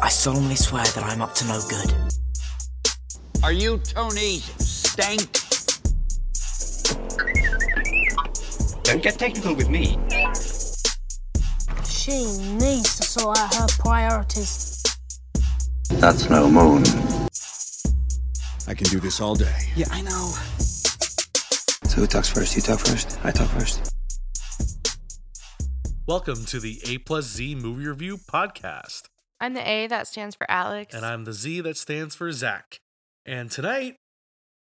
I solemnly swear that I'm up to no good. Are you Tony Stank? Don't get technical with me. She needs to sort out her priorities. That's no moon. I can do this all day. Yeah, I know. So who talks first? You talk first? I talk first. Welcome to the A plus Z movie review podcast. I'm the A that stands for Alex. And I'm the Z that stands for Zach. And tonight,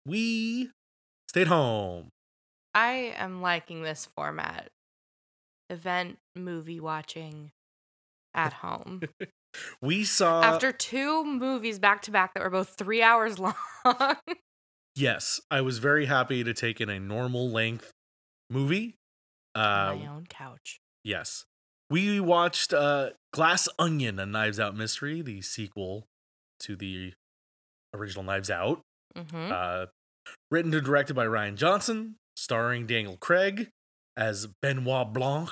we stayed home. I am liking this format. Event movie watching at home. We saw. After two movies back to back that were both three hours long. Yes, I was very happy to take in a normal length movie. Uh, my own couch. Yes. We watched uh, Glass Onion, a Knives Out mystery, the sequel to the original Knives Out. hmm Uh, written and directed by Rian Johnson, starring Daniel Craig as Benoit Blanc,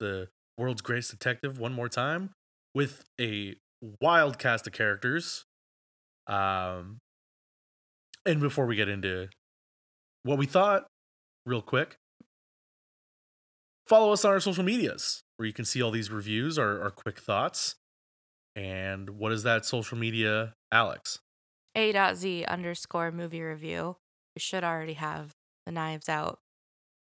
the world's greatest detective, one more time, with a wild cast of characters. Um, and before we get into what we thought, real quick, follow us on our social medias where you can see all these reviews, our, our quick thoughts. And what is that social media, Alex? A.Z underscore movie review. You should already have the Knives Out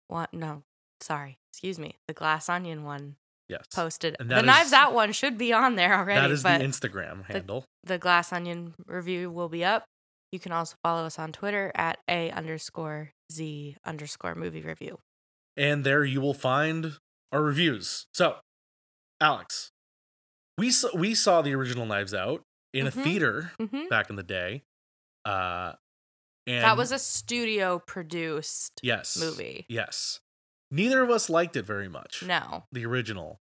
one. No, sorry. Excuse me. The Glass Onion one Yes. posted. The that Knives Out one should be on there already. that is the Instagram handle. the Glass Onion review will be up. You can also follow us on Twitter at A underscore Z underscore movie review. And there you will find our reviews. So, Alex, we saw, we saw the original Knives Out in a Mhm. theater hmm back in the day. Uh, and That was a studio produced yes movie. Yes, neither of us liked it very much. No. the original.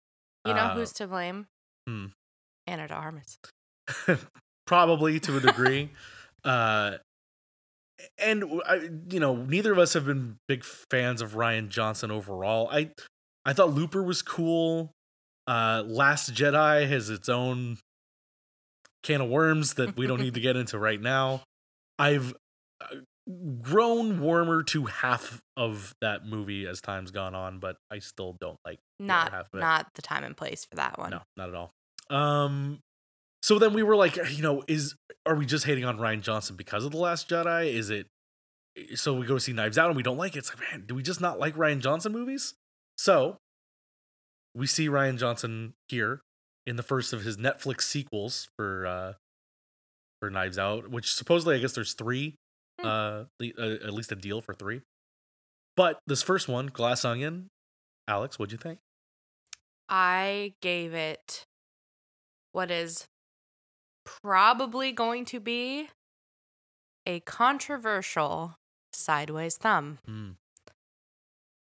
You know Uh, who's to blame? hmm. Ana de Armas. probably to a degree. uh, and I, you know, neither of us have been big fans of Rian Johnson overall. I, I thought Looper was cool. Uh, Last Jedi has its own can of worms that we don't need to get into right now. I've uh, grown warmer to half of that movie as time's gone on, but I still don't like Not half of it. not the time and place for that one. No, not at all. Um, so then we were like, you know, is are we just hating on Rian Johnson because of the Last Jedi? Is it so we go see Knives Out and we don't like it? It's like, man, do we just not like Rian Johnson movies? So we see Rian Johnson here in the first of his Netflix sequels for uh for Knives Out, which supposedly I guess there's three, Hmm. uh, le- uh, at least a deal for three. But this first one, Glass Onion, Alex, what'd you think? I gave it what is probably going to be a controversial sideways thumb. Hmm.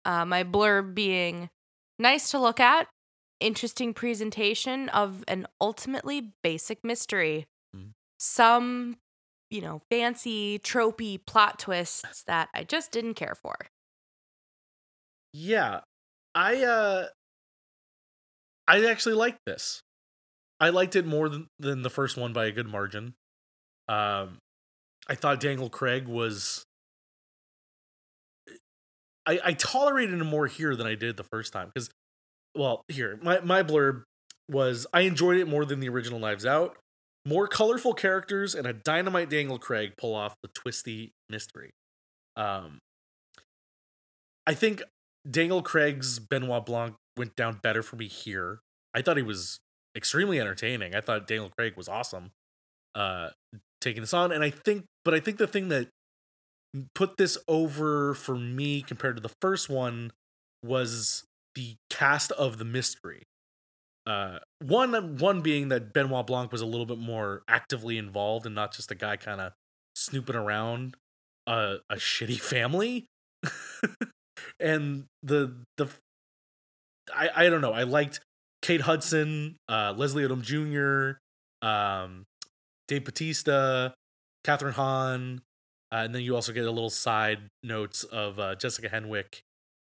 Uh, my blurb being nice to look at, interesting presentation of an ultimately basic mystery. Mm. Some, you know, fancy, tropey plot twists that I just didn't care for. Yeah. I uh I actually liked this. I liked it more than, than the first one by a good margin. Um I thought Daniel Craig was I, I tolerated him more here than I did the first time because well, here, my, my blurb was I enjoyed it more than the original Knives Out. More colorful characters and a dynamite Daniel Craig pull off the twisty mystery. Um I think Daniel Craig's Benoit Blanc went down better for me here. I thought he was extremely entertaining. I thought Daniel Craig was awesome uh taking this on and I think but I think the thing that put this over for me compared to the first one was the cast of the mystery. Uh one one being that Benoit Blanc was a little bit more actively involved and not just a guy kind of snooping around a a shitty family. and the the I I don't know. I liked Kate Hudson, uh, Leslie Odom Jr., um, Dave Bautista, Kathryn Hahn, uh, and then you also get a little side notes of uh, Jessica Henwick.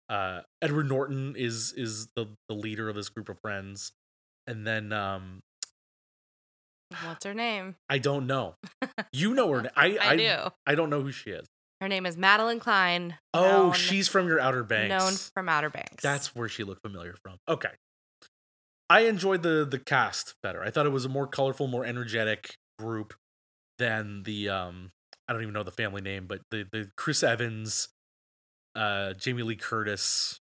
Uh, Edward Norton is is the the leader of this group of friends, and then um, What's her name? I don't know. You know her. I I I, do. I don't know who she is. Her name is Madelyn Cline. Oh, known- she's from your Outer Banks. known from Outer Banks. That's where she looked familiar from. Okay. I enjoyed the the cast better. I thought it was a more colorful, more energetic group than the um I don't even know the family name, but the the Chris Evans, uh Jamie Lee Curtis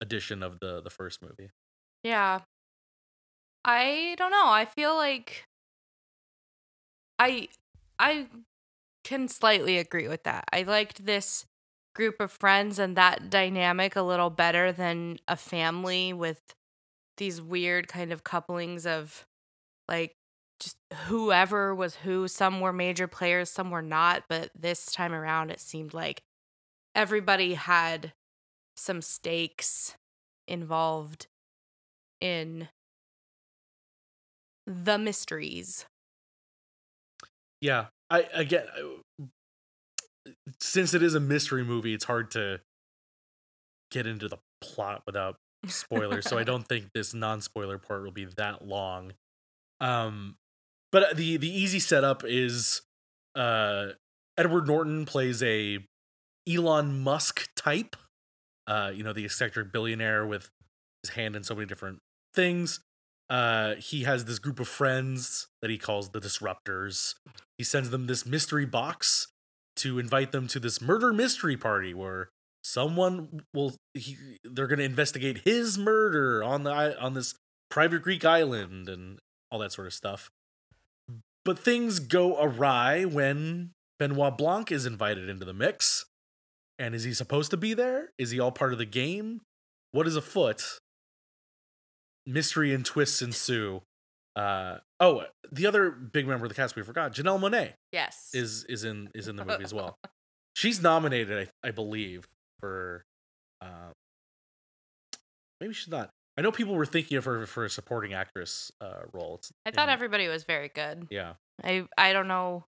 edition of the the first movie. Yeah. I don't know. I feel like I I can slightly agree with that. I liked this group of friends and that dynamic a little better than a family with these weird kind of couplings of like just whoever was who. Some were major players, some were not, but this time around it seemed like everybody had some stakes involved in the mysteries. Yeah. I again I- since it is a mystery movie, it's hard to get into the plot without spoilers. so I don't think this non-spoiler part will be that long. Um but the the easy setup is uh Edward Norton plays a Elon Musk type. Uh you know, the eccentric billionaire with his hand in so many different things. Uh he has this group of friends that he calls the disruptors. He sends them this mystery box to invite them to this murder mystery party where someone will he, they're going to investigate his murder on the on this private Greek island and all that sort of stuff. But things go awry when Benoit Blanc is invited into the mix. And is he supposed to be there? Is he all part of the game? What is afoot? Mystery and twists ensue. Uh oh, the other big member of the cast we forgot, Janelle Monae Yes. is is in is in the movie as well. She's nominated, I, I believe, for uh, maybe she's not. I know people were thinking of her for a supporting actress uh, role. It's I thought in- everybody was very good. yeah. I I don't know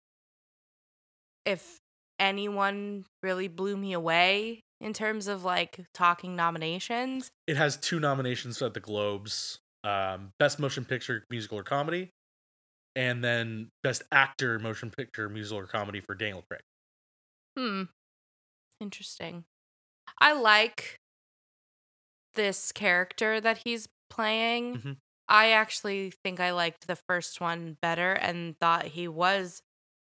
if anyone really blew me away in terms of like talking nominations. It has two nominations at the Globes: um, Best Motion Picture, Musical or Comedy, and then Best Actor, Motion Picture, Musical or Comedy for Daniel Craig. Hmm. Interesting. I like this character that he's playing. Mhm. I actually think I liked the first one better and thought he was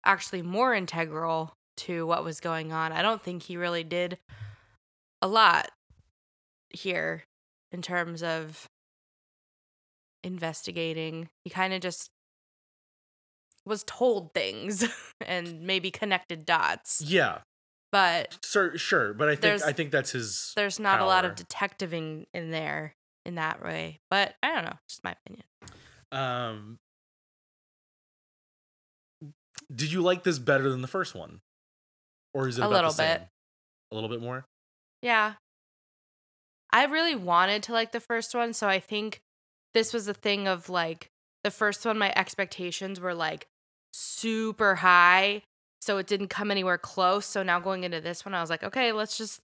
actually more integral to what was going on. I don't think he really did a lot here in terms of investigating. He kind of just was told things and maybe connected dots. Yeah, But sure, sure, but I think I think that's his. there's not a lot of power. detectiving in there in that way. But I don't know, just my opinion. Um, did you like this better than the first one, or is it A little bit. A little bit more. Yeah. I really wanted to like the first one, so I think this was a thing of like the first one my expectations were like super high, so it didn't come anywhere close. So now going into this one I was like, okay, let's just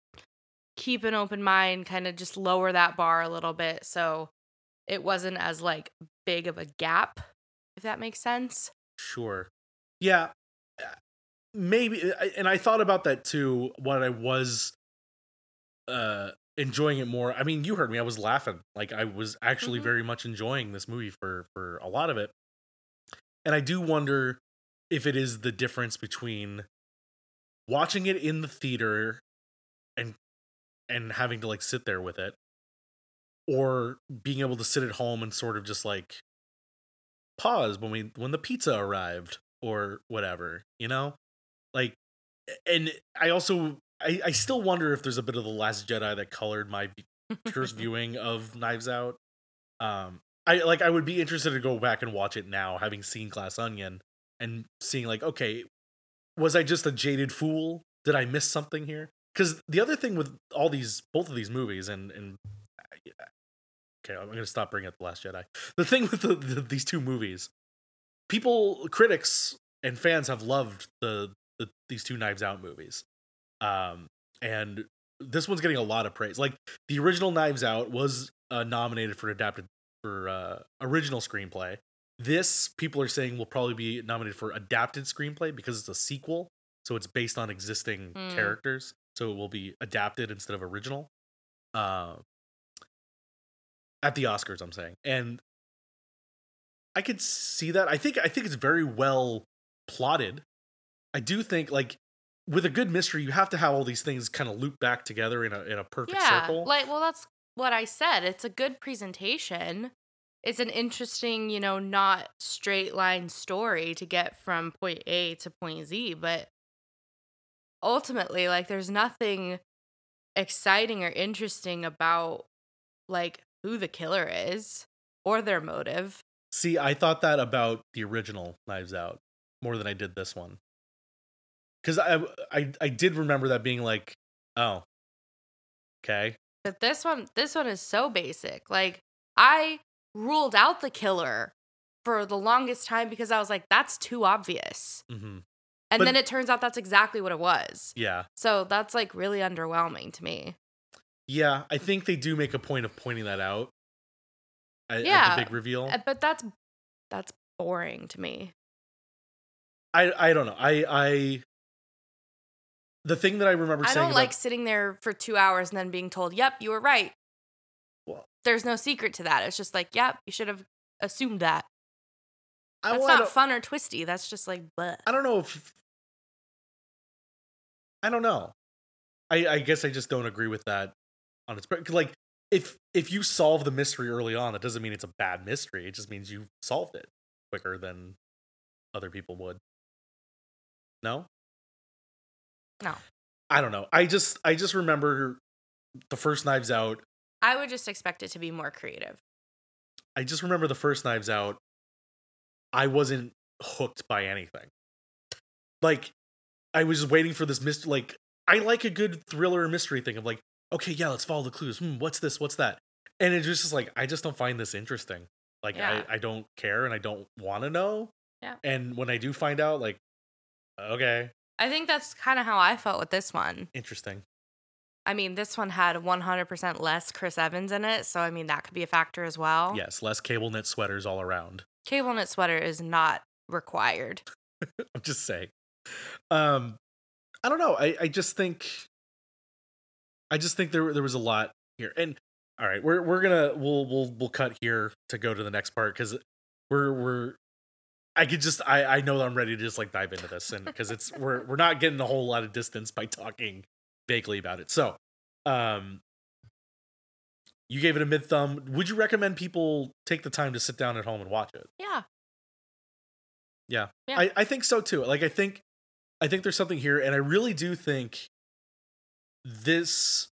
keep an open mind, kind of just lower that bar a little bit so it wasn't as like big of a gap, if that makes sense. Sure. Yeah. uh, Maybe, and I thought about that too. When I was uh enjoying it more. I mean, you heard me. I was laughing. Like I was actually Mhm. very much enjoying this movie for for a lot of it. And I do wonder if it is the difference between watching it in the theater and and having to like sit there with it or being able to sit at home and sort of just like pause when we when the pizza arrived or whatever you know? Like and i also i i still wonder if there's a bit of the last jedi that colored my first viewing of knives out. Um i like i would be interested to go back and watch it now having seen glass onion and seeing like okay was i just a jaded fool? Did i miss something here? Because the other thing with all these both of these movies and and okay i'm gonna stop bringing up the last jedi. The thing with the, the, these two movies people critics and fans have loved the, the these two knives out movies. Um and this one's getting a lot of praise. Like the original knives out was uh, nominated for adapted for uh original screenplay This people are saying will probably be nominated for adapted screenplay because it's a sequel, so it's based on existing Mm. characters, so it will be adapted instead of original. Uh, at the Oscars, I'm saying, and I could see that. I think I think it's very well plotted. I do think like with a good mystery, you have to have all these things kind of loop back together in a in a perfect yeah, circle. like well, that's what I said. It's a good presentation. It's an interesting, you know, not straight line story to get from point A to point Z, but ultimately, like, there's nothing exciting or interesting about like who the killer is or their motive. See, I thought that about the original Knives Out more than I did this one. Cuz I, I I did remember that being like, oh. Okay. But this one, this one is so basic. Like I ruled out the killer for the longest time because I was like, that's too obvious. Mhm. And But- then it turns out that's exactly what it was. Yeah. So that's like really underwhelming to me. Yeah, I think they do make a point of pointing that out. At, at Yeah, the big reveal. Uh, But that's that's boring to me. I I don't know. I I the thing that I remember I saying don't about, like sitting there for two hours and then being told, "Yep, you were right." There's no secret to that. It's just like, "Yep, you should have assumed that." That's well, not fun or twisty. That's just like, but I don't know if I don't know. I I guess I just don't agree with that on its like if if you solve the mystery early on, that doesn't mean it's a bad mystery. It just means you solved it quicker than other people would. No? No. I don't know. I just I just remember the first Knives Out. I would just expect it to be more creative. I just remember the first Knives Out. I wasn't hooked by anything. Like, I was waiting for this mystery. Like, I like a good thriller mystery thing of like, okay, yeah, let's follow the clues. Hmm, what's this? What's that? And it's just like, I just don't find this interesting. Like, Yeah. I, I don't care and I don't want to know. Yeah. And when I do find out, like, okay, I think that's kind of how I felt with this one. interesting. I mean, this one had 100% less Chris Evans in it, so I mean that could be a factor as well. Yes, less cable knit sweaters all around. Cable knit sweater is not required. I'm just saying. Um, I don't know. I, I just think, I just think there there was a lot here. And all right, we're we're gonna we'll we'll we'll cut here to go to the next part because we're we're. I could just I I know that I'm ready to just like dive into this and because it's we're we're not getting a whole lot of distance by talking vaguely about it. So, um, you gave it a mid thumb. Would you recommend people take the time to sit down at home and watch it? Yeah. Yeah. Yeah. I, I think so too. Like I think I think there's something here and I really do think this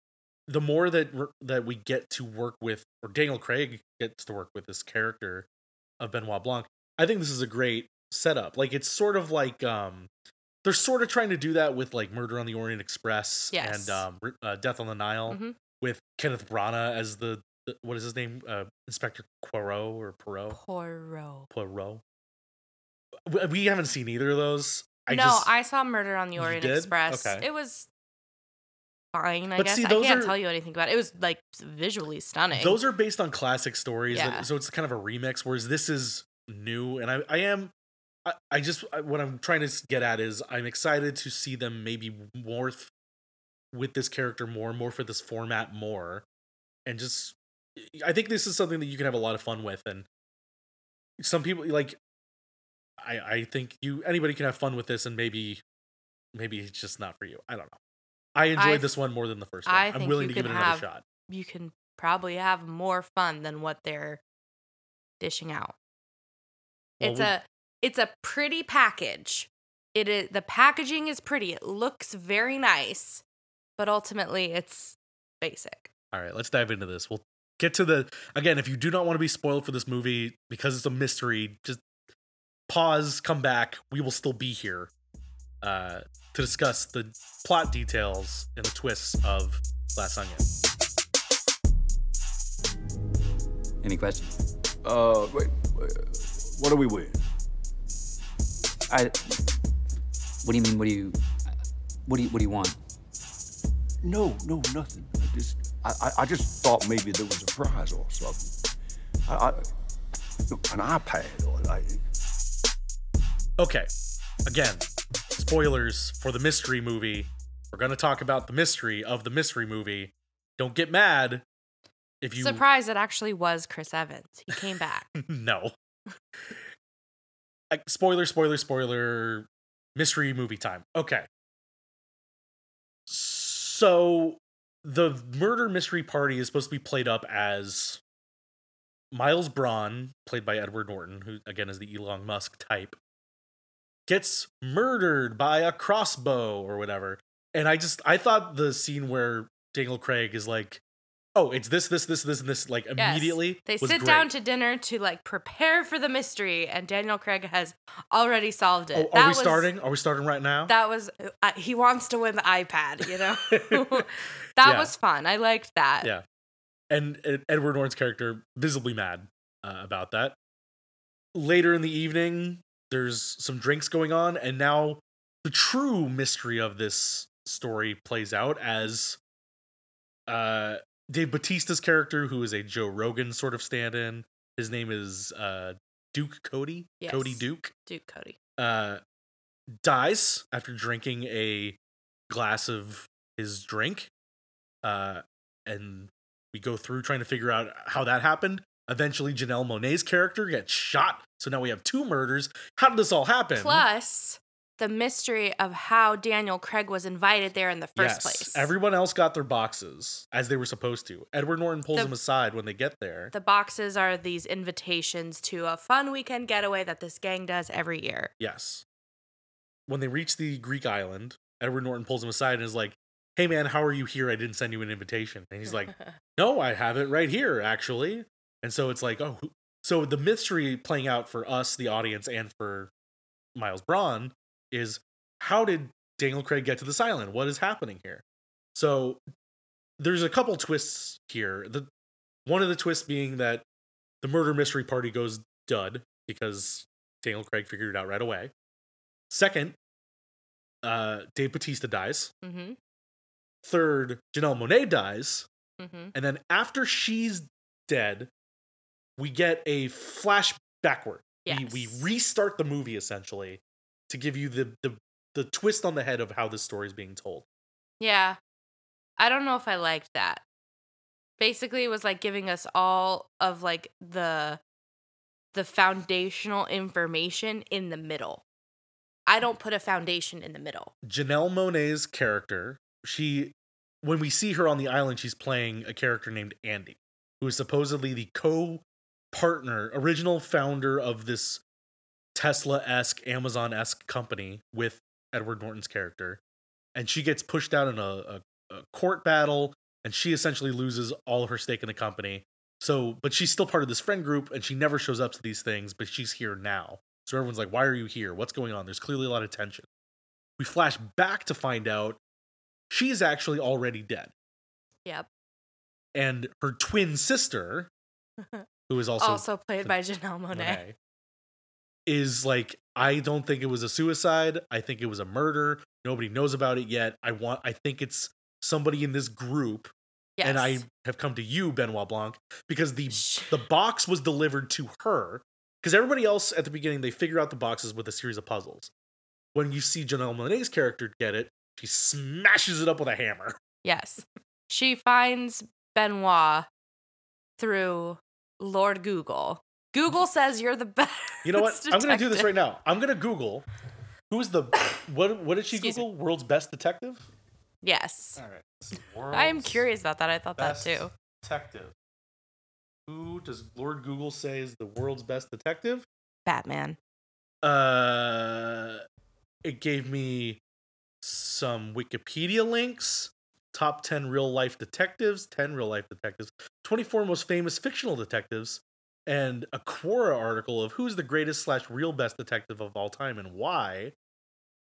the more that that we get to work with or Daniel Craig gets to work with this character of Benoit Blanc, I think this is a great setup. Like it's sort of like um they're sort of trying to do that with like Murder on the Orient Express Yes. and um uh, Death on the Nile Mhm. with Kenneth Branagh as the, the what is his name? Uh Inspector Poirot or Poirot? Poirot. Poirot. We- We haven't seen either of those. I no, just, I saw Murder on the Orient? Express. Okay. It was fine, I But guess. see, I can't are- tell you anything about it. It was like visually stunning. those are based on classic stories, that- so it's kind of a remix. Whereas this is new, and I, I am, I, I just I- what I'm trying to get at is I'm excited to see them maybe more th- with this character more, more for this format more, and just I think this is something that you can have a lot of fun with, and some people like. I, I think you anybody can have fun with this and maybe maybe it's just not for you. I don't know. I enjoyed I this one more than the first one. I I'm willing to give it another have- shot. you can probably have more fun than what they're dishing out. Well, it's we- a it's a pretty package. It is the packaging is pretty. It looks very nice, but ultimately it's basic. All right, let's dive into this. We'll get to the again. If you do not want to be spoiled for this movie because it's a mystery, just pause, come back. We will still be here uh, to discuss the plot details and the twists of Glass Onion. Any questions? Uh, wait, wait, what are we wearing? I. What do you mean? What do you? What do you? What do you want? No, no, nothing. I just, I, I, I just thought maybe there was a prize or something. I, I, an iPad or like. Okay. Again, spoilers for the mystery movie. We're going to talk about the mystery of the mystery movie. Don't get mad if you Surprise! It actually was Chris Evans. He came back. no. Like, spoiler, spoiler, spoiler. Mystery movie time. Okay. So the murder mystery party is supposed to be played up as Miles Bron, played by Edward Norton, who again is the Elon Musk type, gets murdered by a crossbow or whatever. And I just I thought the scene where Daniel Craig is like, "Oh, it's this, this, this, this, and this," like Yes. immediately. They sit great. down to dinner to like prepare for the mystery, and Daniel Craig has already solved Oh, it. are That we was- starting? Are we starting right now? That was uh, he wants to win the iPad. You know, that Yeah. was fun. I liked that. Yeah. And, and Edward Norton's character visibly mad uh, about that. Later in the evening, there's some drinks going on, and now the true mystery of this story plays out as uh, Dave Bautista's character, who is a Joe Rogan sort of stand-in. His name is uh, Duke Cody. Cody Duke. Duke Cody. Uh, dies after drinking a glass of his drink. Uh, and we go through trying to figure out how that happened. Eventually, Janelle Monae's character gets shot. So now we have two murders. How did this all happen? Plus the mystery of how Daniel Craig was invited there in the first yes, place. everyone else got their boxes as they were supposed to. Edward Norton pulls The- them aside when they get there. the boxes are these invitations to a fun weekend getaway that this gang does every year. Yes. When they reach the Greek island, Edward Norton pulls him aside and is like, Hey man, how are you here? I didn't send you an invitation. And he's like, No, I have it right here, actually. And so it's like, oh, so the mystery playing out for us, the audience, and for Miles Bron is how did Daniel Craig get to this island? What is happening here? So there's a couple twists here. The one of the twists being that the murder mystery party goes dud because Daniel Craig figured it out right away. Second, uh, Dave Bautista dies. mm-hmm. Third, Janelle Monae dies. Mm-hmm. And then after she's dead, we get a flash backward. We, we restart the movie essentially to give you the, the the twist on the head of how this story is being told. Yeah. I don't know if I liked that. Basically, it was like giving us all of like the the foundational information in the middle. I don't put a foundation in the middle. Janelle Monae's character, she when we see her on the island, she's playing a character named Andy, who is supposedly the co-partner, original founder of this Tesla-esque, Amazon-esque company with Edward Norton's character. And she gets pushed out in a, a, a court battle, and she essentially loses all of her stake in the company. So, but she's still part of this friend group, and she never shows up to these things, but she's here now. So everyone's like, why are you here? What's going on? There's clearly a lot of tension. We flash back to find out she's actually already dead. Yep. And her twin sister, who is also, Also, played by Janelle Monae. Is like, I don't think it was a suicide. I think it was a murder. Nobody knows about it yet. I want I think it's somebody in this group. Yes. And I have come to you, Benoit Blanc, because the Shh. the box was delivered to her. Because everybody else at the beginning, they figure out the boxes with a series of puzzles. When you see Janelle Monae's character get it, she smashes it up with a hammer. Yes. She finds Benoit through Lord Google. Google says you're the best. You know what? I'm gonna do this right now. I'm gonna Google who's the what what did she Excuse me. Google? World's best detective? Yes. All right. I am curious about that. I thought that too. Detective. Who does Lord Google say is the world's best detective? Batman. Uh it gave me some Wikipedia links, top 10 real life detectives, 10 real life detectives, 24 most famous fictional detectives, and a Quora article of who's the greatest slash real best detective of all time and why.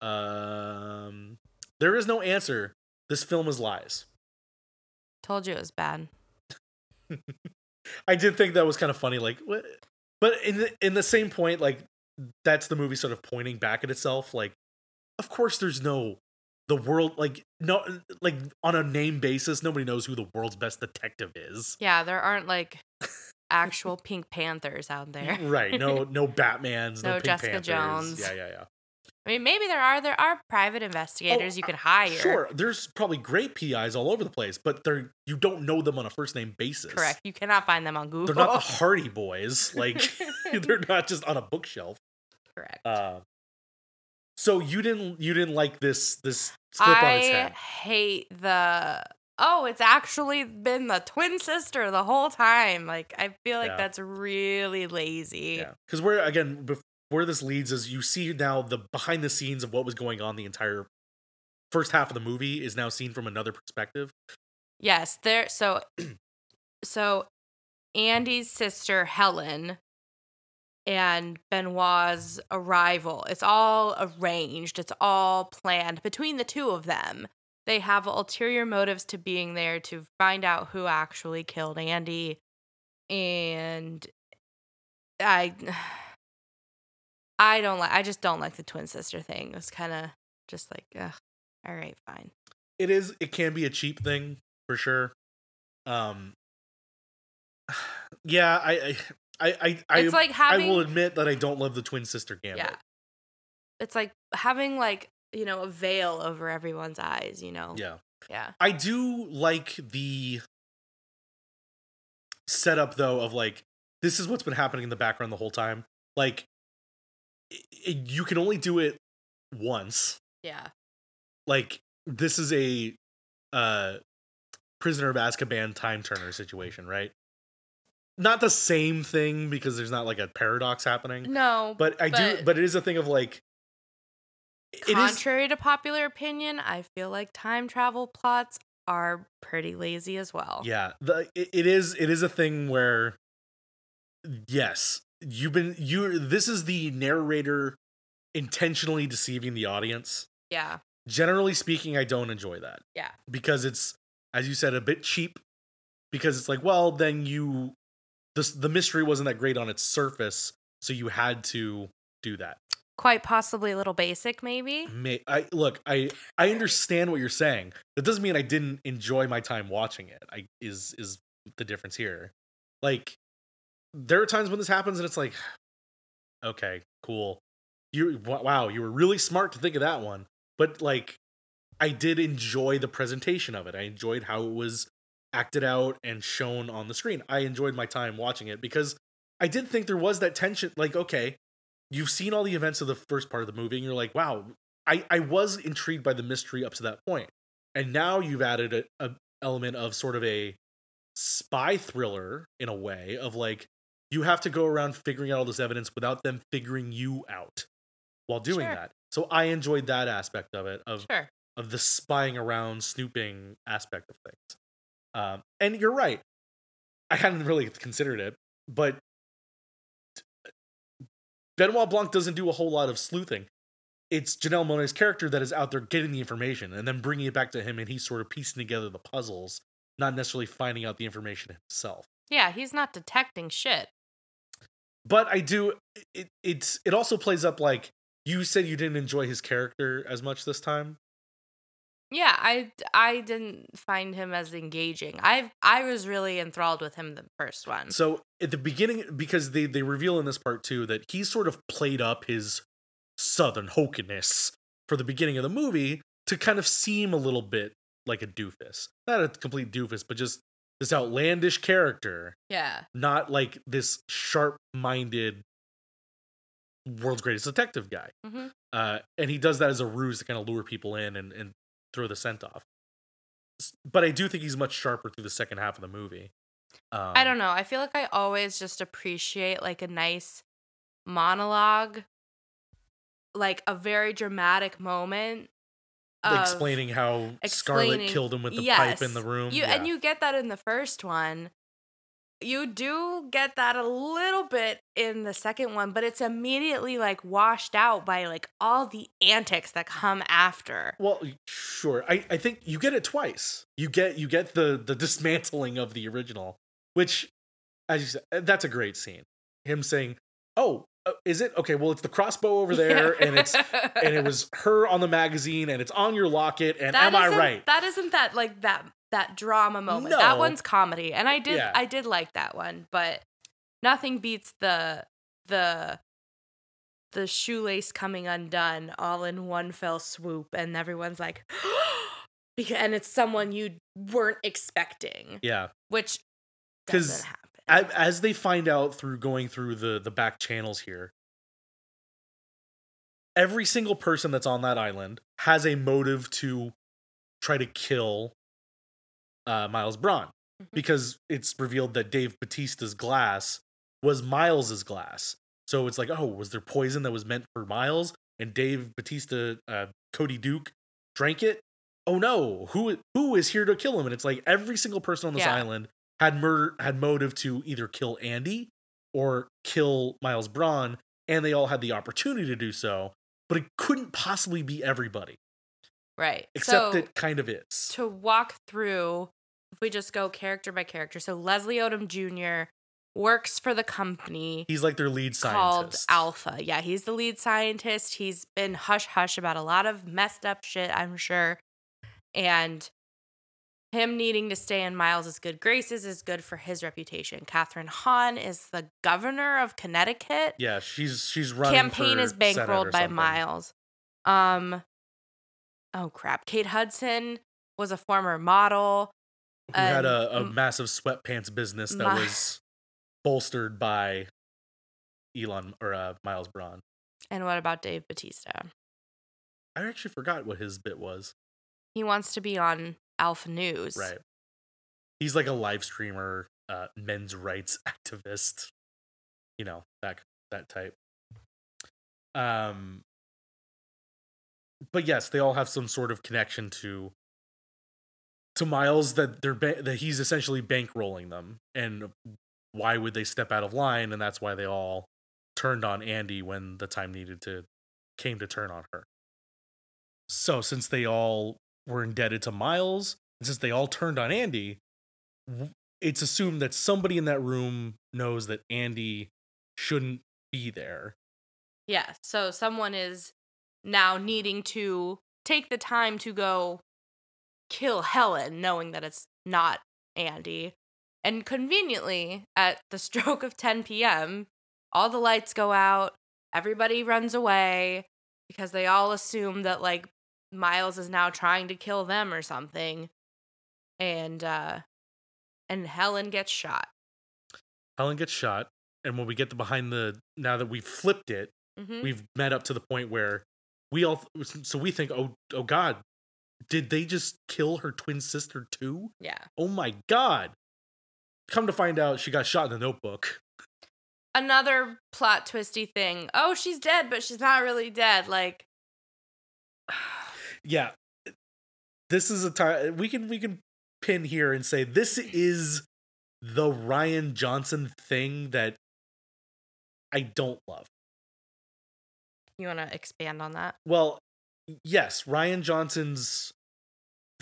Um, there is no answer. This film is lies. Told you it was bad. I did think that was kind of funny, like, what? But in the, in the same point, like, that's the movie sort of pointing back at itself. Like, of course, there's no the world like no like on a name basis. Nobody knows who the world's best detective is. Yeah, there aren't like actual Pink Panthers out there. right. No, no Batman's, no, No Pink Jessica Panthers. Jones. Yeah, yeah, yeah. I mean, maybe there are there are private investigators you I- could hire. Oh, Sure, there's probably great PIs all over the place, but they're you don't know them on a first name basis. Correct. You cannot find them on Google. They're not the Hardy Boys. Like they're not just on a bookshelf. Correct. Uh, so you didn't you didn't like this this flip on its I head. hate the. Oh, it's actually been the twin sister the whole time. Like I feel like Yeah. that's really lazy. Yeah, because where again, where this leads is you see now the behind the scenes of what was going on the entire first half of the movie is now seen from another perspective. Yes, there. So, so Andy's sister Helen and Benoit's arrival. It's all arranged. It's all planned between the two of them. They have ulterior motives to being there to find out who actually killed Andy, and I, I don't like. I just don't like the twin sister thing. It was kind of just like, ugh. All right, fine. It is it can be a cheap thing for sure. Um, yeah, I I I I, It's like having, I will admit that I don't love the twin sister gambit. Yeah. It's like having like, you know, a veil over everyone's eyes, you know? Yeah. Yeah. I do like the setup though of like this is what's been happening in the background the whole time. Like i i- you can only do it once. Yeah. Like this is a uh prisoner of Azkaban time turner situation, right? Not the same thing because there's not like a paradox happening. No. But I do but it is a thing of like it is contrary to popular opinion, I feel like time travel plots are pretty lazy as well. Yeah, the it, it is it is a thing where yes, you've been you this is the narrator intentionally deceiving the audience. Yeah. Generally speaking, I don't enjoy that Yeah. because it's as you said a bit cheap because it's like, well, then you this the mystery wasn't that great on its surface, so you had to do that. Quite possibly a little basic, maybe. May I look, I I understand what you're saying. That doesn't mean I didn't enjoy my time watching it. I is is the difference here. Like there are times when this happens and it's like okay, cool. You wow, you were really smart to think of that one. But like I did enjoy the presentation of it. I enjoyed how it was acted out and shown on the screen. I enjoyed my time watching it because I did think there was that tension like okay, you've seen all the events of the first part of the movie and you're like, wow, I, I was intrigued by the mystery up to that point. And now you've added a, a element of sort of a spy thriller in a way of like you have to go around figuring out all this evidence without them figuring you out while doing Sure. that. So I enjoyed that aspect of it of Sure. of the spying around, snooping aspect of things. Um, and you're right. I hadn't really considered it, but Benoit Blanc doesn't do a whole lot of sleuthing. It's Janelle Monae's character that is out there getting the information and then bringing it back to him, and he's sort of piecing together the puzzles, not necessarily finding out the information himself. Yeah, he's not detecting shit. But I do. It it's it also plays up like you said you didn't enjoy his character as much this time. Yeah, I I didn't find him as engaging. I I was really enthralled with him the first one. So at the beginning, because they they reveal in this part too that he sort of played up his southern hokiness for the beginning of the movie to kind of seem a little bit like a doofus, not a complete doofus, but just this outlandish character, yeah. not like this sharp-minded world's greatest detective guy. hmm Uh, and he does that as a ruse to kind of lure people in and, and throw the scent off. But I do think he's much sharper through the second half of the movie. Um, I don't know. I feel like I always just appreciate like a nice monologue, like a very dramatic moment. explaining how Scarlet killed him with the pipe in the room. You and you get that in the first one. You do get that a little bit in the second one, but it's immediately like washed out by like all the antics that come after. Well, sure. I, I think you get it twice. You get you get the the dismantling of the original, which, as you said, that's a great scene. Him saying, "Oh, uh, is it okay? Well, it's the crossbow over there, and it's and it was her on the magazine, and it's on your locket. And That am I right? That isn't that like that that drama moment. That one's comedy, and I did Yeah. I did like that one, but nothing beats the the the shoelace coming undone all in one fell swoop and everyone's like because and it's someone you weren't expecting Yeah. which doesn't happen As they find out through going through the the back channels here, every single person that's on that island has a motive to try to kill uh, Miles Bron Mhm. because it's revealed that Dave Bautista's glass was Miles's glass. So it's like, oh, was there poison that was meant for Miles and Dave Bautista, uh, Cody Duke drank it? Oh no, who who is here to kill him? And it's like every single person on this Yeah. island had murder had motive to either kill Andy or kill Miles Braun, and they all had the opportunity to do so, but it couldn't possibly be everybody. Right Except so it kind of is. to walk through if we just go character by character so leslie odom jr works for the company He's like their lead scientist. called. Alpha. Yeah, he's the lead scientist. He's been hush hush about a lot of messed up shit, I'm sure. And him needing to stay in Miles's good graces is good for his reputation. Kathryn Hahn is the governor of Connecticut. Yeah, she's she's running. Campaign is bankrolled by. Miles. Um oh crap. Kate Hudson was a former model. Who had and a, a m- massive sweatpants business that My- was bolstered by Elon or uh, Miles Bron. And what about Dave Bautista? I actually forgot what his bit was. He wants to be on Alpha News. Right. He's like a live streamer, uh, men's rights activist. You know that that type. Um. But yes, they all have some sort of connection to to Miles that they're ba- that he's essentially bankrolling them, and why would they step out of line? And that's why they all turned on Andy when the time needed to came to turn on her. So since they all were indebted to Miles, and since they all turned on Andy, it's assumed that somebody in that room knows that Andy shouldn't be there. Yeah. So someone is now needing to take the time to go kill Helen, knowing that it's not Andy. And conveniently, at the stroke of 10 p.m., all the lights go out, everybody runs away because they all assume that, like, Miles is now trying to kill them or something. And, uh, and Helen gets shot. Helen gets shot, and when we get the behind the now that we've flipped it, hmm we've met up to the point where we all so we think, oh oh god, did they just kill her twin sister too? Yeah. Oh my god. Come to find out she got shot in the notebook. another plot twisty thing. Oh, she's dead, but she's not really dead. Like, yeah this is a time we can we can pin here and say this is the rian johnson thing that i don't love you want to expand on that? well yes rian johnson's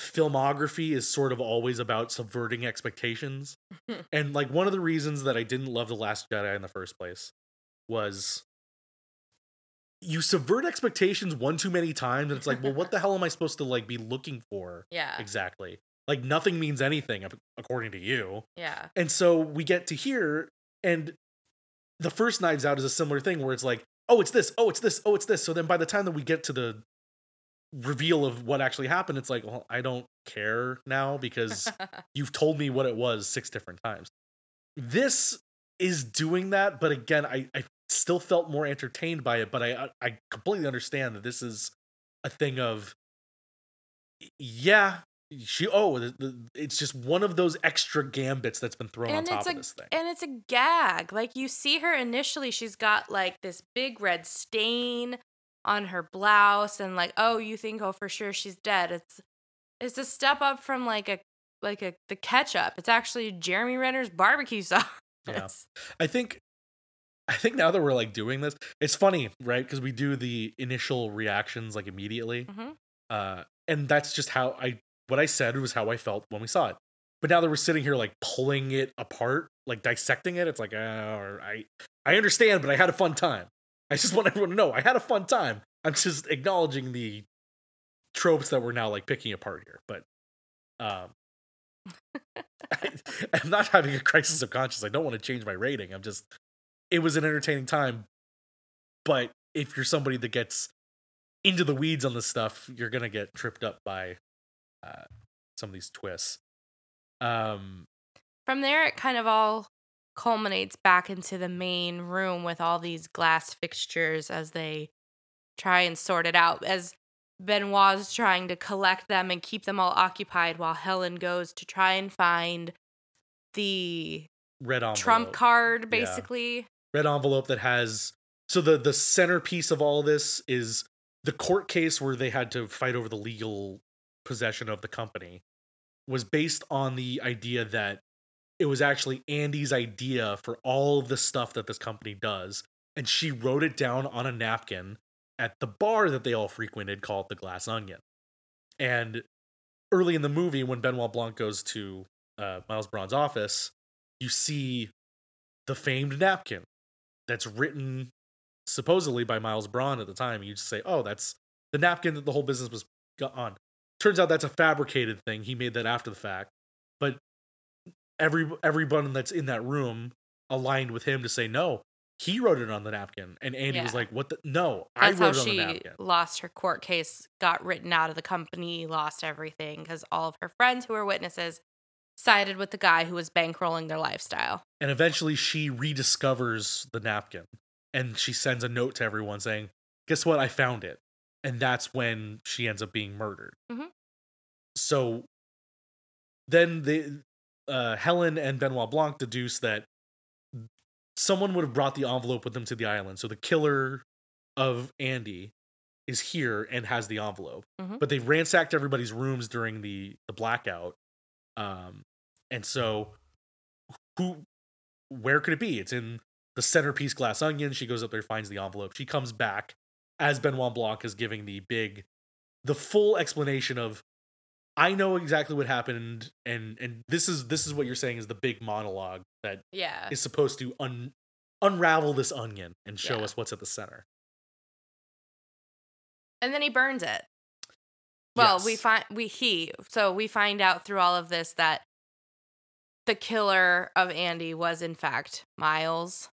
filmography is sort of always about subverting expectations and like one of the reasons that i didn't love the last jedi in the first place was you subvert expectations one too many times and it's like well what the hell am i supposed to like be looking for Yeah. exactly like nothing means anything according to you Yeah. and so we get to here and the first knives out is a similar thing where it's like oh it's this oh it's this oh it's this. So then by the time that we get to the reveal of what actually happened it's like well i don't care now because you've told me what it was six different times. This is doing that but again i i still felt more entertained by it but i i completely understand that this is a thing of yeah she oh the, the, it's just one of those extra gambits that's been thrown on top it's of a this thing and it's a gag. Like you see her initially, she's got like this big red stain on her blouse, and like, oh, you think oh for sure she's dead. It's it's a step up from like a like a the ketchup. It's actually Jeremy Renner's barbecue sauce. Yeah. I think I think now that we're like doing this, it's funny, right? Because we do the initial reactions like immediately. Mhm. Uh and that's just how I what I said was how I felt when we saw it. But now that we're sitting here like pulling it apart, like dissecting it, it's like, uh, I I understand, but I had a fun time. I just want everyone to know I had a fun time. I'm just acknowledging the tropes that we're now like picking apart here. But um I'm not having a crisis of conscience. I don't want to change my rating. I'm just, it was an entertaining time. But if you're somebody that gets into the weeds on this stuff, you're gonna get tripped up by uh, some of these twists. Um, From there, it kind of all culminates back into the main room with all these glass fixtures as they try and sort it out. As Benoit's trying to collect them and keep them all occupied while Helen goes to try and find the red envelope. trump card, Yeah. basically. red envelope that has so the the centerpiece of all this is the court case where they had to fight over the legal possession of the company was based on the idea that it was actually Andy's idea for all of the stuff that this company does and she wrote it down on a napkin at the bar that they all frequented called the Glass Onion. And early in the movie when Benoit Blanc goes to uh, Miles Bron's office, you see the famed napkin that's written supposedly by Miles Bron at the time. You just say, "Oh, that's the napkin that the whole business was on." Turns out that's a fabricated thing. He made that after the fact, but every everyone that's in that room aligned with him to say, "No, he wrote it on the napkin." And Andy was like, "What the? No, That's I how wrote it on the napkin." lost her court case, got written out of the company, lost everything because all of her friends who were witnesses sided with the guy who was bankrolling their lifestyle. And eventually, she rediscovers the napkin, and she sends a note to everyone saying, "Guess what? I found it." And that's when she ends up being murdered. Mhm. So then the uh, Helen and Benoit Blanc deduce that someone would have brought the envelope with them to the island. So the killer of Andy is here and has the envelope. Mhm. But they ransacked everybody's rooms during the the blackout. Um, and so who where could it be? It's in the centerpiece glass onion. She goes up there, finds the envelope. She comes back as Benoit Blanc is giving the big, the full explanation of, I know exactly what happened, and and this is this is what you're saying is the big monologue that Yeah. is supposed to un, unravel this onion and show Yeah. us what's at the center. and then he burns it. Well, we find we he so we find out through all of this that the killer of Andy was in fact Miles.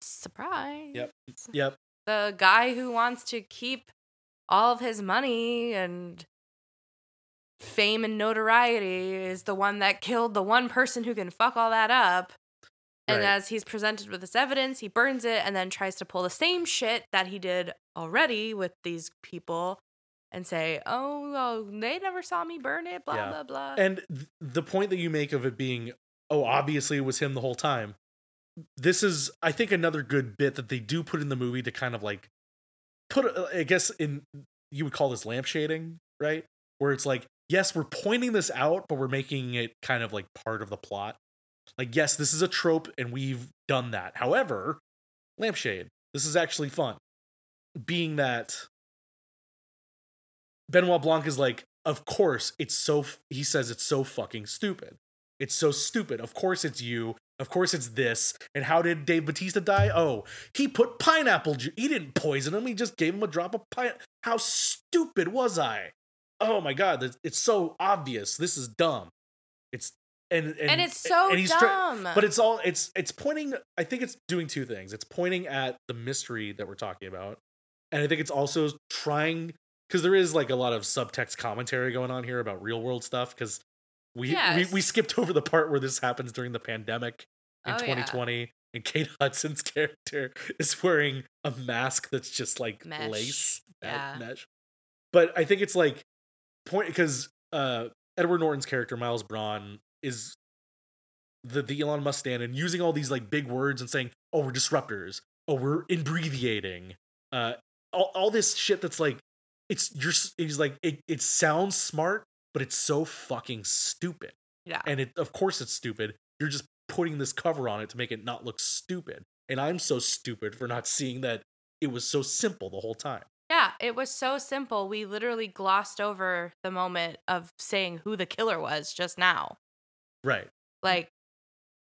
Surprise. Yep. Yep. The guy who wants to keep all of his money and fame and notoriety is the one that killed the one person who can fuck all that up. And Right. as he's presented with this evidence, he burns it and then tries to pull the same shit that he did already with these people and say, oh, oh they never saw me burn it, blah, Yeah. blah, blah. And th- the point that you make of it being, oh, obviously it was him the whole time. This is, I think, another good bit that they do put in the movie to kind of like put, uh, I guess, in you would call this lamp shading, right? Where it's like, yes, we're pointing this out, but we're making it kind of like part of the plot. Like, yes, this is a trope and we've done that. However, lampshade, this is actually fun. Being that Benoit Blanc is like, of course, it's so, he says it's so fucking stupid. It's so stupid. Of course it's you. Of course it's this. And how did Dave Bautista die? Oh, he put pineapple juice. He didn't poison him. He just gave him a drop of pine. How stupid was I? Oh my god, it's so obvious. This is dumb. It's and and, And it's so and dumb. but it's all it's it's pointing. I think it's doing two things. It's pointing at the mystery that we're talking about, and I think it's also trying because there is like a lot of subtext commentary going on here about real world stuff because we, Yes. we we skipped over the part where this happens during the pandemic in Oh, yeah. 2020 and Kate Hudson's character is wearing a mask that's just like Mesh. lace Yeah. mesh but I think it's like point because uh Edward Norton's character Miles Bron is the the Elon Musk stand and using all these like big words and saying oh we're disruptors oh we're abbreviating uh all, all this shit that's like it's you're he's like it, it sounds smart but it's so fucking stupid yeah. and it of course it's stupid you're just putting this cover on it to make it not look stupid and i'm so stupid for not seeing that it was so simple the whole time Yeah, it was so simple. We literally glossed over the moment of saying who the killer was just now. right Like,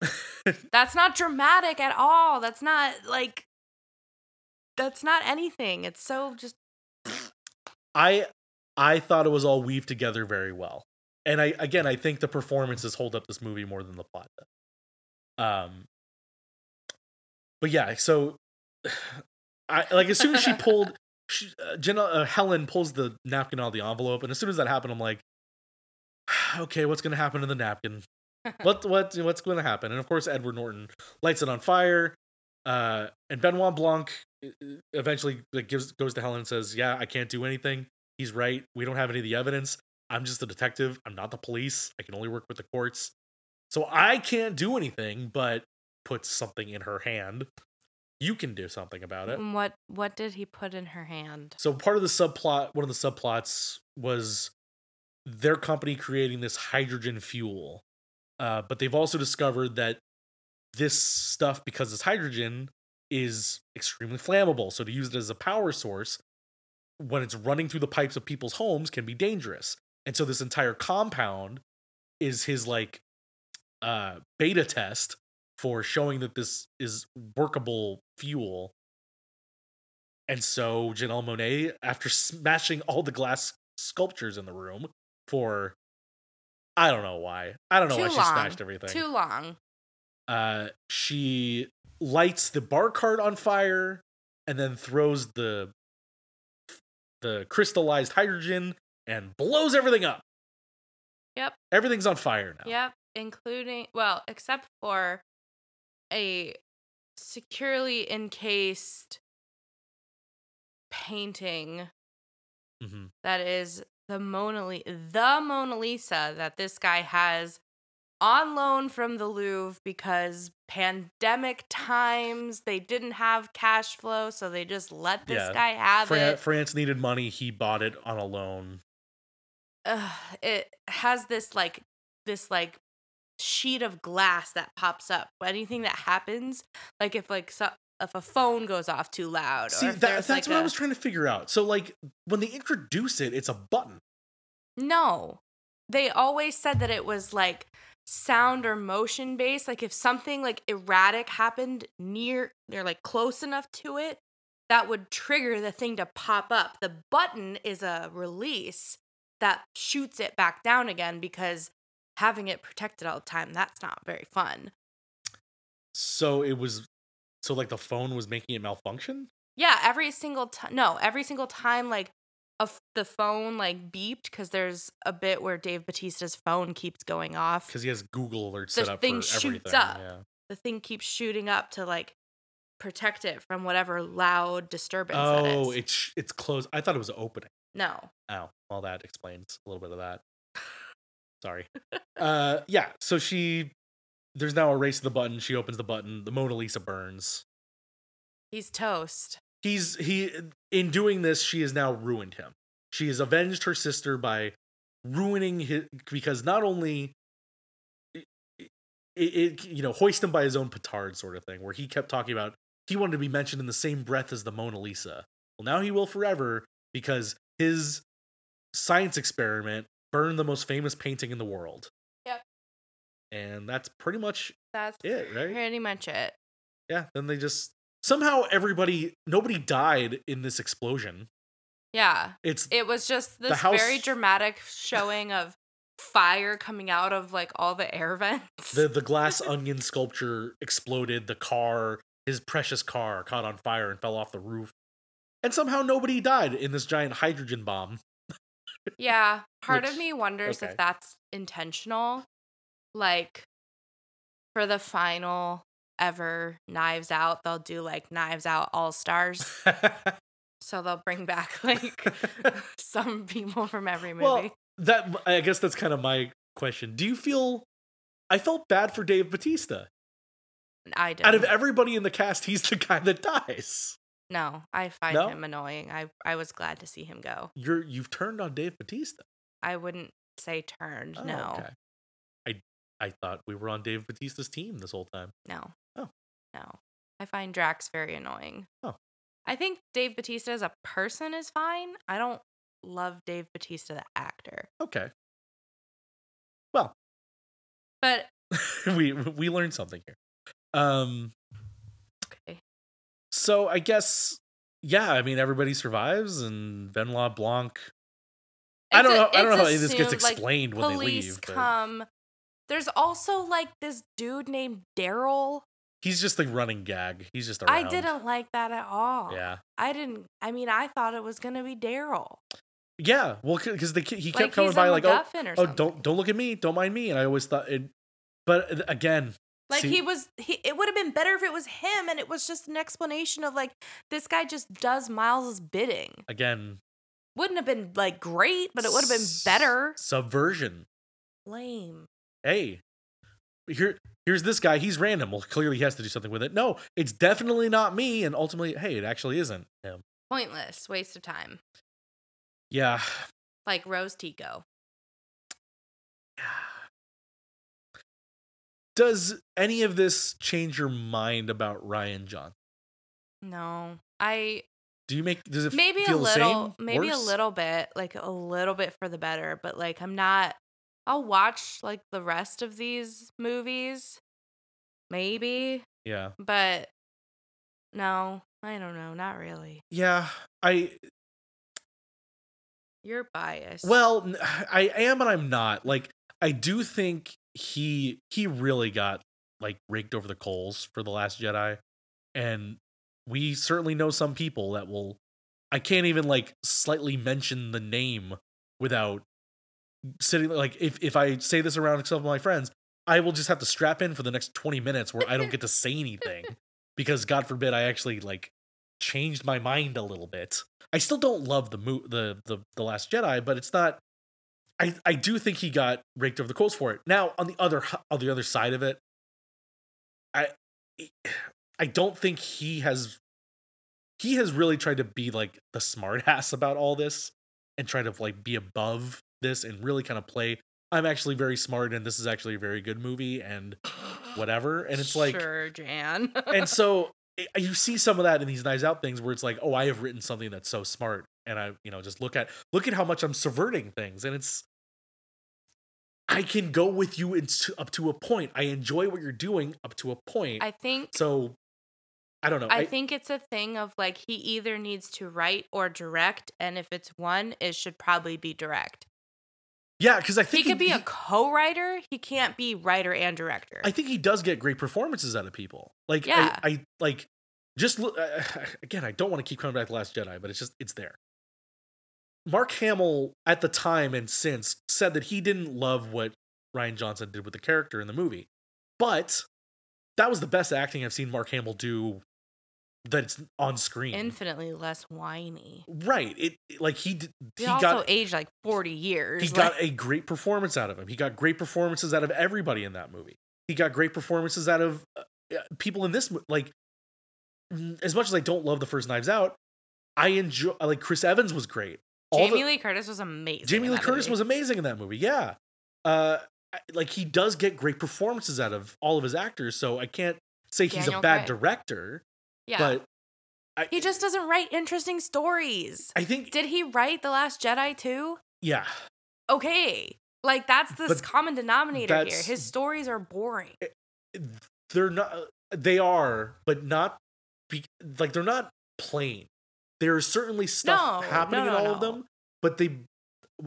that's not dramatic at all. That's not like, that's not anything. It's so just, i i thought it was all weaved together very well and I again I think the performances hold up this movie more than the plot does. Um, but yeah, so I like as soon as she pulled, she, uh, Jenna uh, Helen pulls the napkin out of the envelope, and as soon as that happened, I'm like, okay, what's gonna happen to the napkin? what what what's going to happen? And of course, Edward Norton lights it on fire. Uh, and Benoit Blanc uh, eventually like, gives goes to Helen and says, "Yeah, I can't do anything. He's right. We don't have any of the evidence. I'm just a detective. I'm not the police. I can only work with the courts. So I can't do anything." But puts something in her hand. You can do something about it. What what did he put in her hand? So part of the subplot, one of the subplots was their company creating this hydrogen fuel. Uh, but they've also discovered that this stuff, because it's hydrogen, is extremely flammable. So to use it as a power source, when it's running through the pipes of people's homes, can be dangerous. And so this entire compound is his like uh, beta test for showing that this is workable fuel. And so Janelle Monae, after smashing all the glass sculptures in the room for I don't know why. I don't know Too why she smashed everything. Too long. uh she lights the bar cart on fire and then throws the the crystallized hydrogen and blows everything up. Yep. Everything's on fire now. Yep. Including well, except for a securely encased painting Mhm. that is the Mona Lisa, the Mona Lisa that this guy has on loan from the Louvre because pandemic times they didn't have cash flow, so they just let this Yeah. guy have Fran- it. France needed money. He bought it on a loan. Ugh, it has this like this like sheet of glass that pops up. Anything that happens, like if like so, if a phone goes off too loud, See, that, that's like what I a- was trying to figure out. So, like, when they introduce it, it's a button. No. They always said that it was like sound or motion based. Like if something like erratic happened near or like close enough to it, that would trigger the thing to pop up. The button is a release that shoots it back down again because having it protected all the time, that's not very fun. So it was, so like the phone was making it malfunction. Yeah, every single time. No, every single time, like f- the phone like beeped because there's a bit where Dave Bautista's phone keeps going off. because he has Google alerts The set up thing for shoots everything. up. Yeah. The thing keeps shooting up to like protect it from whatever loud disturbance. Oh, is. it's it's closed. I thought it was opening. no. Oh, well, that explains a little bit of that. Sorry. uh, yeah. So she, there's now a race to the button. She opens the button. The Mona Lisa burns. He's toast. He's he. In doing this, she has now ruined him. She has avenged her sister by ruining his because not only it, it, you know hoist him by his own petard sort of thing where he kept talking about he wanted to be mentioned in the same breath as the Mona Lisa. Well, now he will forever because his science experiment burned the most famous painting in the world. Yep. And that's pretty much That's it, right? pretty much it. Yeah. Then they just somehow everybody nobody died in this explosion. Yeah. It's It was just this house- very dramatic showing of fire coming out of like all the air vents. the the glass onion sculpture exploded. The car, his precious car, caught on fire and fell off the roof. And somehow nobody died in this giant hydrogen bomb. Yeah, part of me wonders okay. if that's intentional. Like for the final ever Knives Out, they'll do like Knives Out All Stars. so they'll bring back like some people from every movie. well, that I guess that's kind of my question. Do you feel? I felt bad for Dave Bautista. I did. Out of everybody in the cast, he's the guy that dies. no, I find No? him annoying. I I was glad to see him go. You're you've turned on Dave Bautista. I wouldn't say turned. Oh, no, okay. I I thought we were on Dave Bautista's team this whole time. no. No. I find Drax very annoying. Oh. I think Dave Bautista as a person is fine. I don't love Dave Bautista the actor. Okay. Well, But we we learned something here. Um okay. so I guess yeah, I mean everybody survives and Benoit Blanc I don't It's know. I don't know how it's any of this gets assumed, like, explained when they leave. but come. There's also like this dude named Daryl. He's just the running gag. He's just around. I didn't like that at all. Yeah. I didn't. I mean, I thought it was gonna be Daryl. Yeah. Well, because he kept Like coming by like, oh, oh, don't don't look at me, don't mind me, and I always thought it. But uh, again, Like see- he was. He. It would have been better if it was him, and it was just an explanation of like this guy just does Miles's bidding. again, Wouldn't have been like great, but it would have been better. Subversion. Lame. Hey, here here's this guy. He's random. Well, clearly he has to do something with it. No, it's definitely not me. And ultimately, hey, it actually isn't him. Pointless. Waste of time. Yeah. Like Rose Tico. Does any of this change your mind about Ryan John? No, I Do you make does it maybe a little, maybe a little bit, like a little bit for the better. But like, I'm not. I'll watch like the rest of these movies, maybe, Yeah. but no, I don't know, not really. Yeah. I You're biased. well, I am and I'm not. Like I do think he he really got like raked over the coals for the last Jedi and we certainly know some people that will I can't even like slightly mention the name without sitting like if if I say this around some of my friends, I will just have to strap in for the next 20 minutes where I don't get to say anything because god forbid I actually like changed my mind a little bit. I still don't love the mo- the the the last Jedi, but it's not I I do think he got raked over the coals for it. Now, on the other on the other side of it, I I don't think he has he has really tried to be like the smart ass about all this and try to like be above this and really kind of play I'm actually very smart and this is actually a very good movie and whatever and it's like sure, Jan. and so i- you see some of that in these Knives Out things where it's like, oh, I have written something that's so smart, and I, you know, just look at look at how much I'm subverting things, and it's. I can go with you into, up to a point. I enjoy what you're doing up to a point. I think so, I don't know. I think it's a thing of like he either needs to write or direct, and if it's one, it should probably be direct. Yeah, because I think He could be a co-writer. He can't be writer and director. I think he does get great performances out of people. Like, Yeah. I, I like just look uh, again. I don't want to keep coming back to Last Jedi, but it's just it's there. Mark Hamill at the time and since said that he didn't love what Rian Johnson did with the character in the movie, but that was the best acting I've seen Mark Hamill do. That's on screen, Infinitely less whiny. right? It like he He, he also got aged like forty years. he like- got a great performance out of him. He got great performances out of everybody in that movie. He got great performances out of uh, uh, people in this like as much as I don't love the first Knives Out, I enjoy like Chris Evans was great. All Jamie the- Lee Curtis was amazing. Jamie Lee Curtis movie. was amazing in that movie. Yeah. Uh like he does get great performances out of all of his actors, so I can't say he's a bad Craig. director, Yeah, but I, he just doesn't write interesting stories. I think Did he write The Last Jedi too? yeah. Okay, like that's the But common denominator here. His stories are boring. Eh, they're not uh, they are but not be, like they're not plain there's certainly stuff No, happening no, in no, all of them but they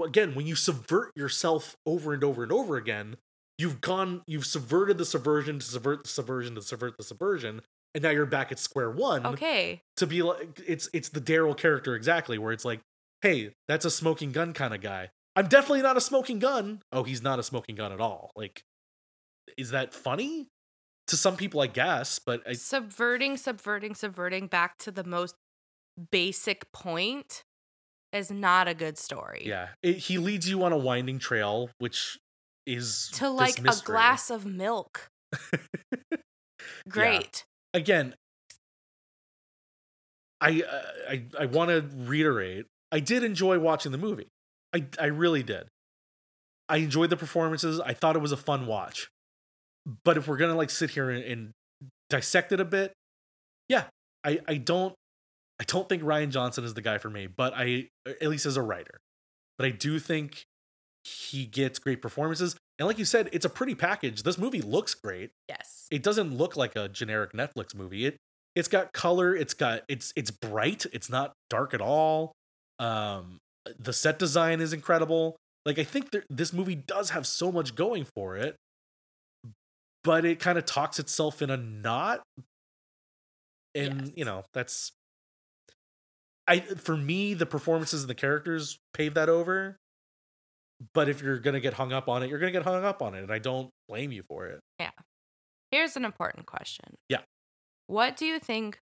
again when you subvert yourself over and over and over again you've gone you've subverted the subversion to subvert the subversion to subvert the subversion and now you're back at square one Okay, to be like it's it's the daryl character exactly where it's like hey that's a smoking gun kind of guy. I'm definitely not a smoking gun. Oh he's not a smoking gun at all. Like is that funny? To some people i guess but I, subverting, subverting, subverting back to the most basic point is not a good story. yeah. It, he leads you on a winding trail which is To like a glass of milk. Great. Again i uh, i i want to reiterate i did enjoy watching the movie. I i really did. I enjoyed the performances. I thought it was a fun watch. But if we're gonna like sit here and, and dissect it a bit yeah i i don't i don't think rian johnson is the guy for me but i at least as a writer. But i do think he gets great performances and like you said it's a pretty package this movie looks great Yes. it doesn't look like a generic Netflix movie. It it's got color, it's got it's it's bright, it's not dark at all. Um The set design is incredible. Like I think there, this movie does have so much going for it, but it kind of talks itself in a knot. And Yes. you know that's. I for me the performances and the characters pave that over. But if you're gonna get hung up on it, you're gonna get hung up on it, and I don't blame you for it. Yeah. Here's an important question. Yeah. What do you think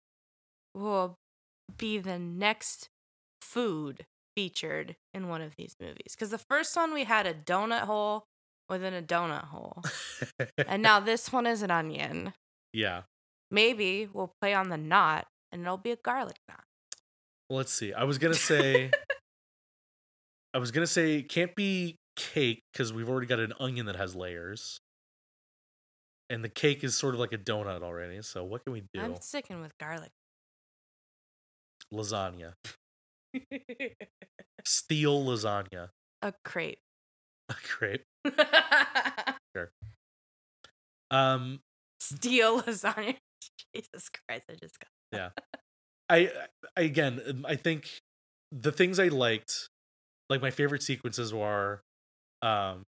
will be the next food featured in one of these movies? Because the first one we had a donut hole within a donut hole. and now this one is an onion. yeah. Maybe we'll play on the knot and it'll be a garlic knot. Let's see. I was gonna say, I was gonna say it can't be cake because we've already got an onion that has layers, and the cake is sort of like a donut already. So what can we do? I'm sticking with garlic. Lasagna, steel lasagna, a crepe. great. Um, Steel lasagna. Jesus Christ, I just got yeah. I, I again, um, I think the things I liked, like my favorite sequences were, um,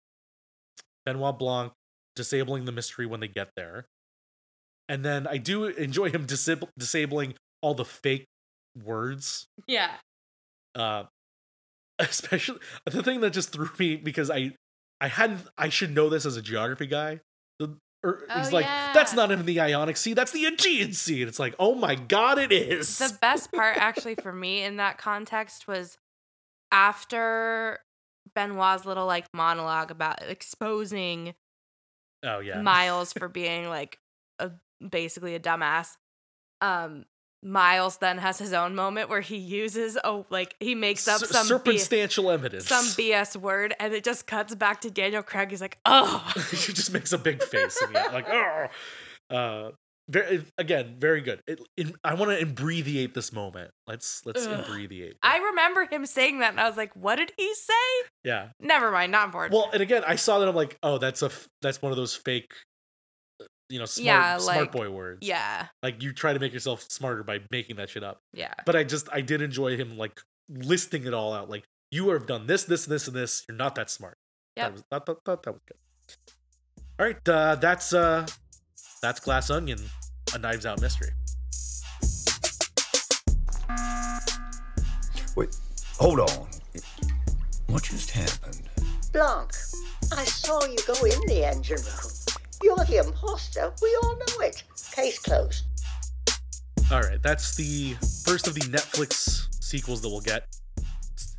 Benoit Blanc disabling the mystery when they get there, and then I do enjoy him disab- disabling all the fake words. Yeah. Uh, especially the thing that just threw me because I, I hadn't. I should know this as a geography guy. The, or Oh, he's like, that's not in the Ionic Sea. That's the Aegean Sea. And it's like, oh my god, it is. The best part actually for me in that context was after Benoit's little like monologue about exposing oh yeah. Miles for being like a basically a dumbass. Um Miles then has his own moment where he uses oh like he makes up some B- circumstantial evidence. some BS word and it just cuts back to Daniel Craig. He's like, oh she just makes a big face and yeah, like oh. Uh, very again, very good. It, it, I want to imbreviate this moment. Let's let's Ugh. imbreviate. I remember him saying that and I was like, what did he say? yeah. Never mind, not important Well, and again, I saw that. I'm like, oh, that's a f- that's one of those fake, uh, you know, smart Yeah, smart boy words. yeah, Like you try to make yourself smarter by making that shit up. yeah. But I just I did enjoy him like listing it all out. Like you have done this, this, this, and this. You're not that smart. That was that, that, that, that was good. All right, uh, that's uh, that's Glass Onion, a Knives Out mystery. Wait, hold on. What just happened? Blanc, I saw you go in the engine room. You're the imposter. We all know it. Case closed. All right, that's the first of the Netflix sequels that we'll get.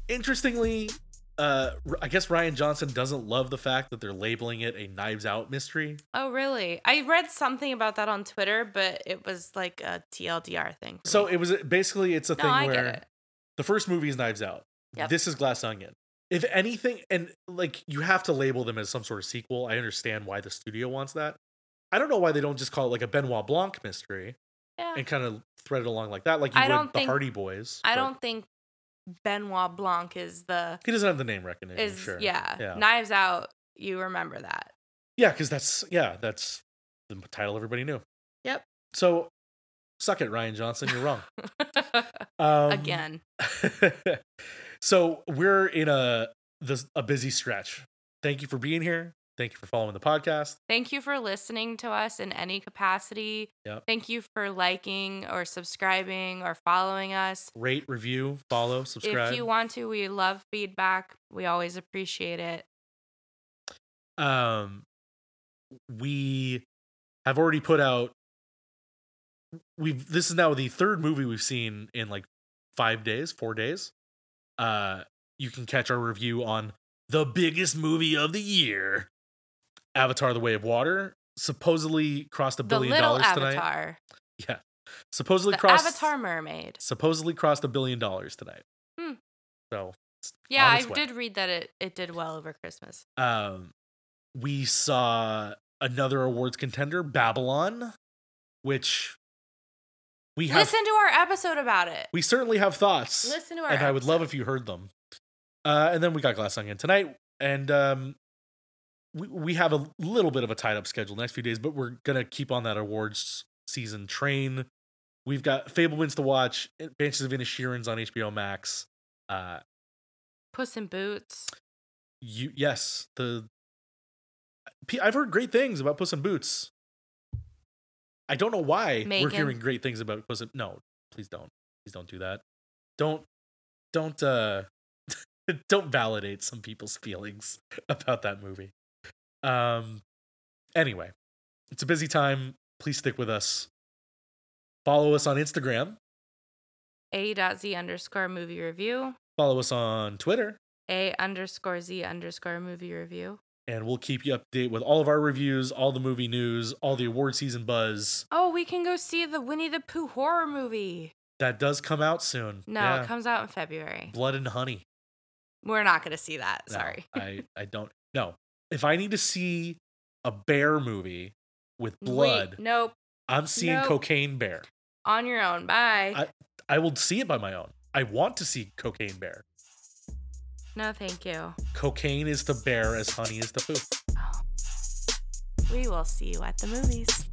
Interestingly, uh, I guess Rian Johnson doesn't love the fact that they're labeling it a Knives Out mystery. Oh, really? I read something about that on Twitter, but it was like a TLDR thing. So me. it was basically it's a no, thing I where the first movie is Knives Out. Yep. This is Glass Onion. If anything, and like you have to label them as some sort of sequel. I understand why the studio wants that. I don't know why they don't just call it like a Benoit Blanc mystery Yeah. and kind of thread it along like that, like you I would don't the think- Hardy Boys. I but don't think Benoit Blanc is the He doesn't have the name recognition. is sure. yeah. Yeah. Knives Out. You remember that? Yeah, because that's yeah, that's the title everybody knew. Yep. So, suck it, Rian Johnson. You're wrong. Um, Again. so we're in a this a busy stretch. Thank you for being here. Thank you for following the podcast. Thank you for listening to us in any capacity. Yep. Thank you for liking or subscribing or following us. Rate, review, follow, subscribe. If you want to, we love feedback. We always appreciate it. um, we have already put out. We've this is now the third movie we've seen in like five days, four days. Uh, you can catch our review on the biggest movie of the year, Avatar: The Way of Water. Supposedly crossed a billion dollars tonight. avatar. Yeah, supposedly The crossed Avatar mermaid. supposedly crossed a billion dollars tonight. Hmm. So Yeah, I way. did read that it, it did well over Christmas. Um, we saw another awards contender, Babylon, which we have. Listen to our episode about it. We certainly have thoughts, Listen to our and I would love if you heard them. Uh, and then we got Glass Onion tonight, and um, we we have a little bit of a tied up schedule next few days, but we're gonna keep on that awards season train. We've got Fabelmans to watch, Banshees of Inisherin on HBO Max. Uh, Puss in Boots. You yes, the I've heard great things about Puss in Boots. I don't know why we're hearing great things about Puss in No, please don't. Please don't do that. Don't don't uh don't validate some people's feelings about that movie. Um anyway, it's a busy time. Please stick with us. Follow us on Instagram. A.Z underscore movie review. Follow us on Twitter. A underscore Z underscore movie review. And we'll keep you up to date with all of our reviews, all the movie news, all the award season buzz. Oh, we can go see the Winnie the Pooh horror movie. That does come out soon. No, Yeah. it comes out in February. Blood and Honey. We're not going to see that. No, Sorry. I, I don't. No. If I need to see a bear movie with Wait, blood, nope. I'm seeing nope. Cocaine Bear. On your own. Bye. I, I will see it by my own. I want to see Cocaine Bear. no, thank you. Cocaine is the bear as honey is the poo. Oh. We will see you at the movies.